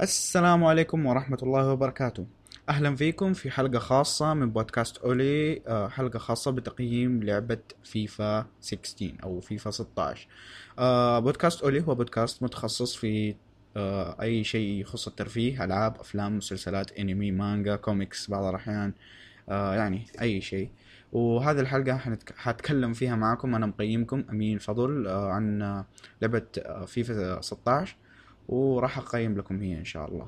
السلام عليكم ورحمة الله وبركاته. أهلا فيكم في حلقة خاصة من بودكاست أولي آه، حلقة خاصة بتقييم لعبة فيفا 16 أو فيفا 16 آه، بودكاست أولي هو بودكاست متخصص في آه، أي شيء يخص الترفيه ألعاب أفلام مسلسلات أنمي مانجا كوميكس بعض الأحيان يعني أي شيء. وهذه الحلقة. حتكلم فيها معكم أنا مقدمكم أمين فضل عن لعبة فيفا 16 وراح أقيم لكم هي إن شاء الله.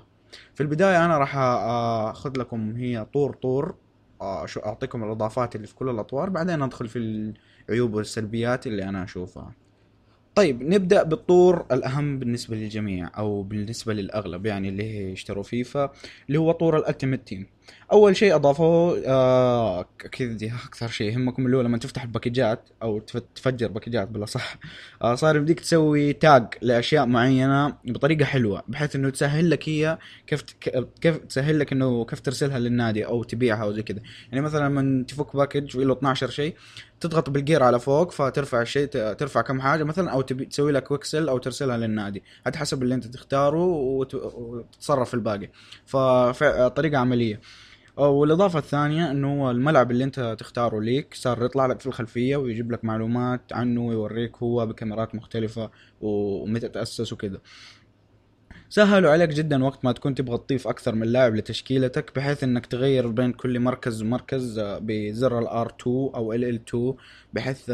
في البداية أنا راح أخذ لكم هي طور طور أعطيكم الإضافات اللي في كل الأطوار بعدين أدخل في العيوب والسلبيات اللي أنا أشوفها. طيب نبدأ بالطور الأهم بالنسبة للجميع أو بالنسبة للأغلب يعني اللي يشتروا فيفا اللي هو طور ال Ultimate Team. أول شيء اضافوه آه أكيد دي أكثر شيء يهمكم اللي هو لما تفتح الباكجات أو تفجر باكجات بلا صح آه صار يمديك تسوي tag لأشياء معينة بطريقة حلوة بحيث إنه تسهل لك هي كيف كيف تسهل لك إنه كيف ترسلها للنادي أو تبيعها أو زي كذا. يعني مثلا لما تفك باكج وله 12 شيء تضغط بالجير على فوق فترفع الشيء ترفع كم حاجة مثلا أو تبي تسوي لك quick sell أو ترسلها للنادي. على حسب اللي أنت تختاره وتتصرف في الباقي فطريقه عملية. والاضافه الثانية إنه الملعب اللي أنت تختاره ليك صار يطلع لك في الخلفية ويجيب لك معلومات عنه ويوريك هو بكاميرات مختلفة ومتى تأسس وكذا. سهلوا عليك جدا وقت ما تكون تبغى تضيف أكثر من لاعب لتشكيلتك بحيث إنك تغير بين كل مركز ومركز بزر ال R 2 أو ال L 2 بحيث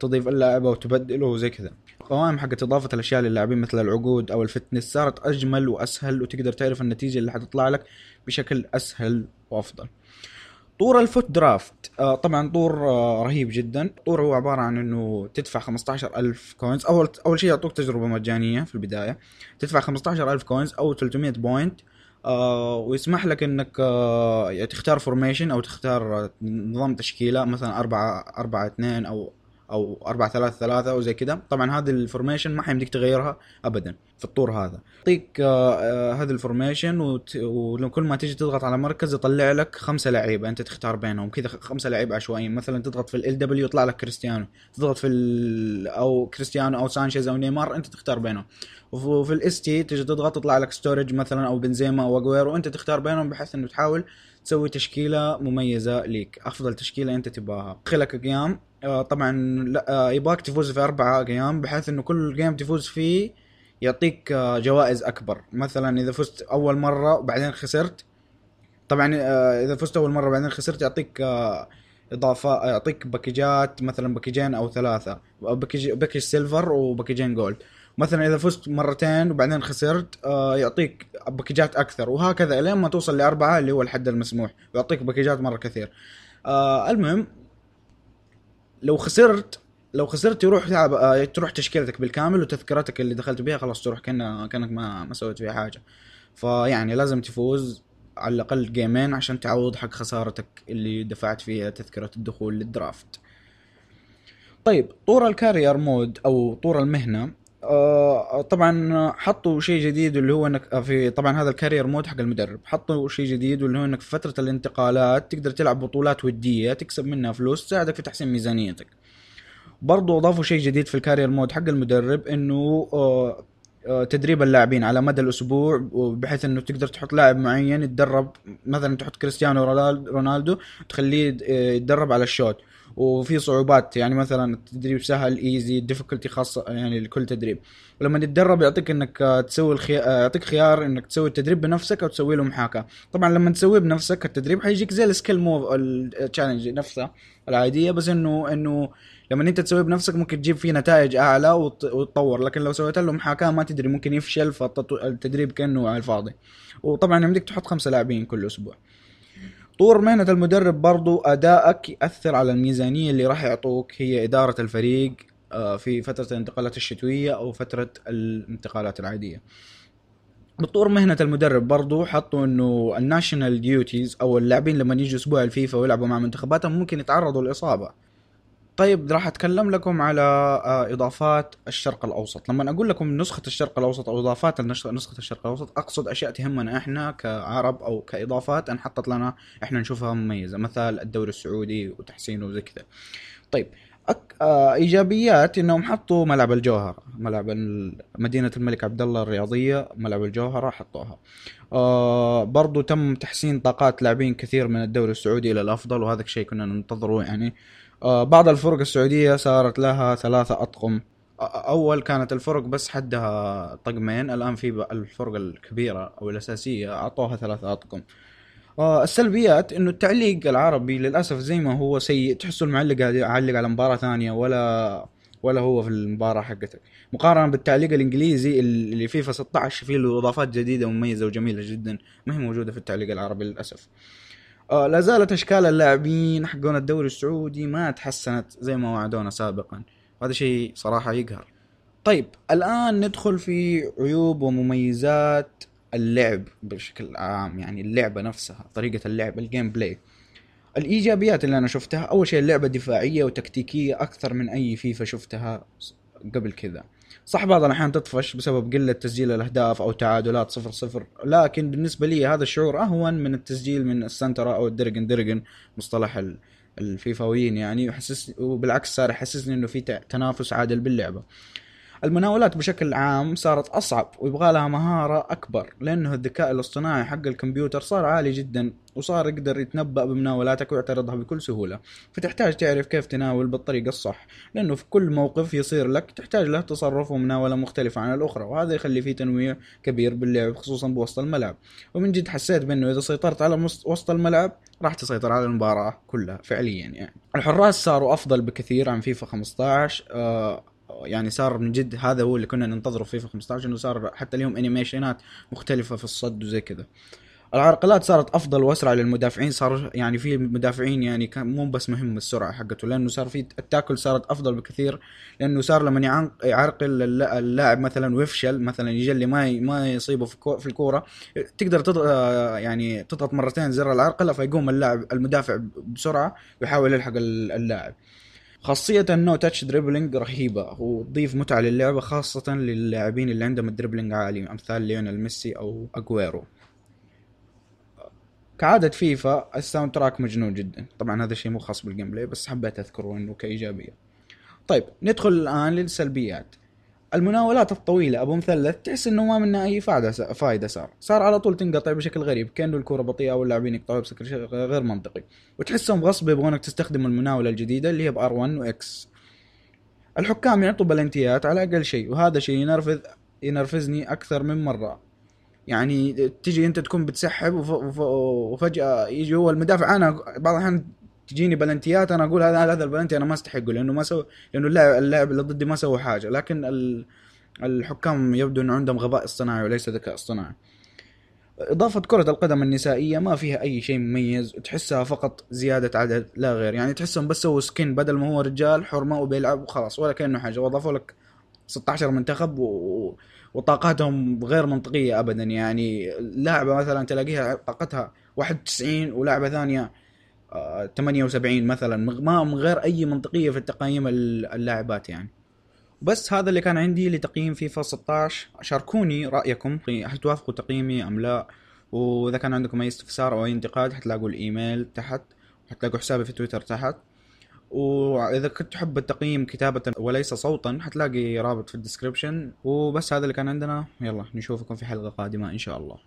تضيف اللاعب وتبدله وزي كذا. قوائم حقت إضافة الأشياء للاعبين مثل العقود أو ال fitness صارت أجمل وأسهل وتقدر تعرف النتيجة اللي حتطلع لك بشكل أسهل وأفضل. طور ال FUT Draft. آه طبعا طور آه رهيب جدا. طور هو عبارة عن إنه تدفع 15000 coins أول أول شيء يعطوك تجربة مجانية في البداية. تدفع 15000 coins أو 300 points آه ويسمح لك إنك آه تختار formation أو تختار نظام تشكيلة مثلا 4 4 2 أو أو 4 3 3 أو زي كذا طبعا هذه ال formation ما حيمديك تغيرها ابدا في الطور هذا. يعطيك آه، آه، هذه ال formation. وكل ما تيجي تضغط على مركز يطلع لك خمسة لعيبة أنت تختار بينهم. كذا خمسة لعيبة عشوائيين. مثلا تضغط في ال W يطلع لك كريستيانو. تضغط في ال... أو كريستيانو أو سانشيز أو نيمار أنت تختار بينهم. وفي ال ST تيجي تضغط يطلع لك ستورج مثلا أو بنزيما أو اجويرو وانت تختار بينهم بحيث إنه تحاول تسوي تشكيلة مميزة ليك. أفضل تشكيلة أنت تبغاها. خلك أيام آه، طبعا لا آه، يبغاك تفوز في أربع أيام بحيث إنه كل game تفوز فيه يعطيك آه، جوائز أكبر. مثلا إذا فزت أول مرة وبعدين خسرت طبعا إذا فزت أول مرة وبعدين خسرت يعطيك إضافة يعطيك باكجات مثلا باكجين أو ثلاثة باكج باكج silver وباكجين gold مثلا إذا فزت مرتين وبعدين خسرت يعطيك باكجات أكثر وهكذا لين ما توصل لأربعة اللي هو الحد المسموح ويعطيك باكجات مرة كثير. المهم لو خسرت لو خسرت تروح آه، تروح تشكيلتك بالكامل وتذكرتك اللي دخلت بها خلاص تروح كأنك كأنك ما ما سويت فيها حاجة. فيعني لازم تفوز على الأقل جيمين عشان تعوض حق خسارتك اللي دفعت فيها تذكرة الدخول لل draft. طيب طور ال Career Mode أو طور المهنة طبعا حطوا شيء جديد اللي هو انك في طبعا هذا ال Career Mode حق المدرب. حطوا شيء جديد واللي هو إنك في فترة الانتقالات تقدر تلعب بطولات ودية تكسب منها فلوس تساعدك في تحسين ميزانيتك. برضو أضافوا شيء جديد في ال Career Mode حق المدرب إنه آه آه تدريب اللاعبين على مدى الأسبوع بحيث إنه تقدر تحط لاعب معين يتدرب. مثلا تحط كريستيانو رونالدو تخليه يتدرب على الشوت. وفي صعوبات. يعني مثلا التدريب سهل easy difficulty خاصه يعني لكل تدريب. ولما تتدرب يعطيك إنك تسوي الخيار يعطيك خيار إنك تسوي التدريب بنفسك أو تسوي له محاكاة. طبعا لما تسويه بنفسك التدريب حيجيك زي ال skill move ال challenge نفسها العادية. بس إنه إنه لما أنت تسويه بنفسك ممكن تجيب فيه نتائج أعلى وتطور. لكن لو سويت له محاكاة ما تدري ممكن يفشل فالتدريب كأنه على الفاضي. وطبعا يمديك تحط خمسة لاعبين كل أسبوع. طور مهنة المدرب برضو أدائك يأثر على الميزانية اللي راح يعطوك هي إدارة الفريق آه، في فترة الانتقالات الشتوية أو فترة الانتقالات العادية. بطور مهنة المدرب برضو حطوا إنه ال national duties أو اللاعبين لما يجوا أسبوع الفيفا ويلعبوا مع منتخباتهم ممكن يتعرضوا لإصابة. طيب راح أتكلم لكم على آه، إضافات الشرق الأوسط. لما أقول لكم نسخة الشرق الأوسط أو إضافات نسخة الشرق الأوسط أقصد أشياء تهمنا إحنا كعرب أو كإضافات انحطت لنا إحنا نشوفها مميزة مثل الدوري السعودي وتحسينه وزي كذا. طيب أك... آه إيجابيات إنهم حطوا ملعب الجوهرة. ملعب مدينة الملك عبد الله الرياضية ملعب الجوهرة حطوها. آه برضو تم تحسين طاقات لاعبين كثير من الدوري السعودي إلى الأفضل وهذا الشيء كنا ننتظره يعني. آه بعض الفرق السعودية صارت لها ثلاثة أطقم. أول كانت الفرق بس حدها طقمين الآن في الفرق الكبيرة أو الأساسية أعطوها ثلاثة أطقم. آه السلبيات إنه التعليق العربي للأسف زي ما هو سيء. تحسه المعلق يعلق على مباراة ثانية ولا ولا هو في المباراة حقتك. مقارنة بالتعليق الإنجليزي اللي فيفا 16 فيه له إضافات جديدة ومميزه وجميلة جدا. ما هي موجودة في التعليق العربي للأسف. آه لا زالت أشكال اللاعبين حقون الدوري السعودي ما تحسنت زي ما وعدونا سابقا. وهذا شيء صراحة يقهر. طيب الآن ندخل في عيوب ومميزات اللعب بشكل عام يعني اللعبة نفسها طريقة اللعب ال gameplay الإيجابيات اللي أنا شفتها أول شيء اللعبة دفاعية وتكتيكية أكثر من أي فيفا شفتها قبل كذا. صح بعض الأحيان تطفش بسبب قلة تسجيل الأهداف أو تعادلات صفر صفر لكن بالنسبة لي هذا الشعور أهون من التسجيل من السنترا أو الدرجن درجن مصطلح ال- الفيفاويين يعني يحسس وبالعكس صار يحسسني إنه في تنافس عادل باللعبة. المناولات بشكل عام صارت أصعب ويبغى لها مهارة أكبر لأنه الذكاء الاصطناعي حق الكمبيوتر صار عالي جدا وصار يقدر يتنبأ بمناولاتك ويعترضها بكل سهولة. فتحتاج تعرف كيف تناول بالطريقة الصح لأنه في كل موقف يصير لك تحتاج له تصرف ومناولة مختلفة عن الأخرى وهذا يخلي فيه تنويع كبير باللعب خصوصا بوسط الملعب. ومن جد حسيت بأنه إذا سيطرت على وسط الملعب راح تسيطر على المباراة كلها فعليا يعني. الحراس صاروا أفضل بكثير عن فيفا 15 آه يعني صار من جد هذا هو اللي كنا ننتظره في فيفا 15 إنه صار حتى اليوم انيميشنات مختلفة في الصد وزي كذا. العرقلات صارت أفضل وأسرع للمدافعين صار يعني في مدافعين يعني كان مو بس مهم السرعة حقته لأنه صار في ال tackle صارت أفضل بكثير لأنه صار لما يعرقل اللا- اللاعب مثلا ويفشل مثلا يجلي ما ما يصيبه في الكو- في الكورة تقدر تضغط يعني تضغط مرتين زر العرقلة فيقوم اللاعب المدافع بسرعة ويحاول يلحق ال- اللاعب. خاصية ال no touch dribbling رهيبة. وتضيف متعة للعبة خاصة للاعبين اللي عندهم ال dribbling عالي أمثال ليونيل ميسي أو أجويرو كعادة فيفا ال soundtrack مجنون جدا. طبعا هذا الشيء مو خاص بال gameplay بس حبيت أذكره إنه كإيجابية. طيب ندخل الآن للسلبيات. المناولات الطويلة أبو مثلث تحس إنه ما منها أي فائدة فائدة صار. صار على طول تنقطع بشكل غريب. كأنه الكرة بطيئة واللاعبين يقطعوا بشكل غير منطقي. وتحسهم غصب يبغونك تستخدم المناولة الجديدة اللي هي ب R1 و X الحكام يعطوا بلنتيات على أقل شيء وهذا شيء ينرفز ينرفزني أكثر من مرة. يعني تجي أنت تكون بتسحب وف... وف... وفجأة يجي هو المدافع أنا بعض الأحيان تجيني بلنتيات أنا أقول هذا هذا البلنتي أنا ما أستحقه لأنه ما سوى لأنه اللاعب اللاعب اللي ضدي ما سوى حاجة. لكن ال... الحكام يبدو إنه عندهم غباء اصطناعي وليس ذكاء اصطناعي. إضافة كرة القدم النسائية ما فيها أي شيء مميز تحسها فقط زيادة عدد لا غير. يعني تحسهم بس سووا سكين بدل ما هو رجال حرمة وبيلعب وخلاص ولا كأنه حاجة. وأضافوا لك 16 منتخب و... وطاقاتهم غير منطقية أبدا. يعني لاعبة مثلا تلاقيها طاقتها 91 ولاعبة ثانية 78 مثلا ما من غير أي منطقية في التقييم اللاعبات يعني. بس هذا اللي كان عندي لتقييم فيفا 16 شاركوني رأيكم هل توافقوا تقييمي أم لا. وإذا كان عندكم أي استفسار أو أي انتقاد حتلاقوا الإيميل تحت حتلاقوا حسابي في تويتر تحت. وإذا كنت تحب التقييم كتابة وليس صوتا حتلاقي رابط في ال description وبس هذا اللي كان عندنا. يلا نشوفكم في حلقة قادمة إن شاء الله.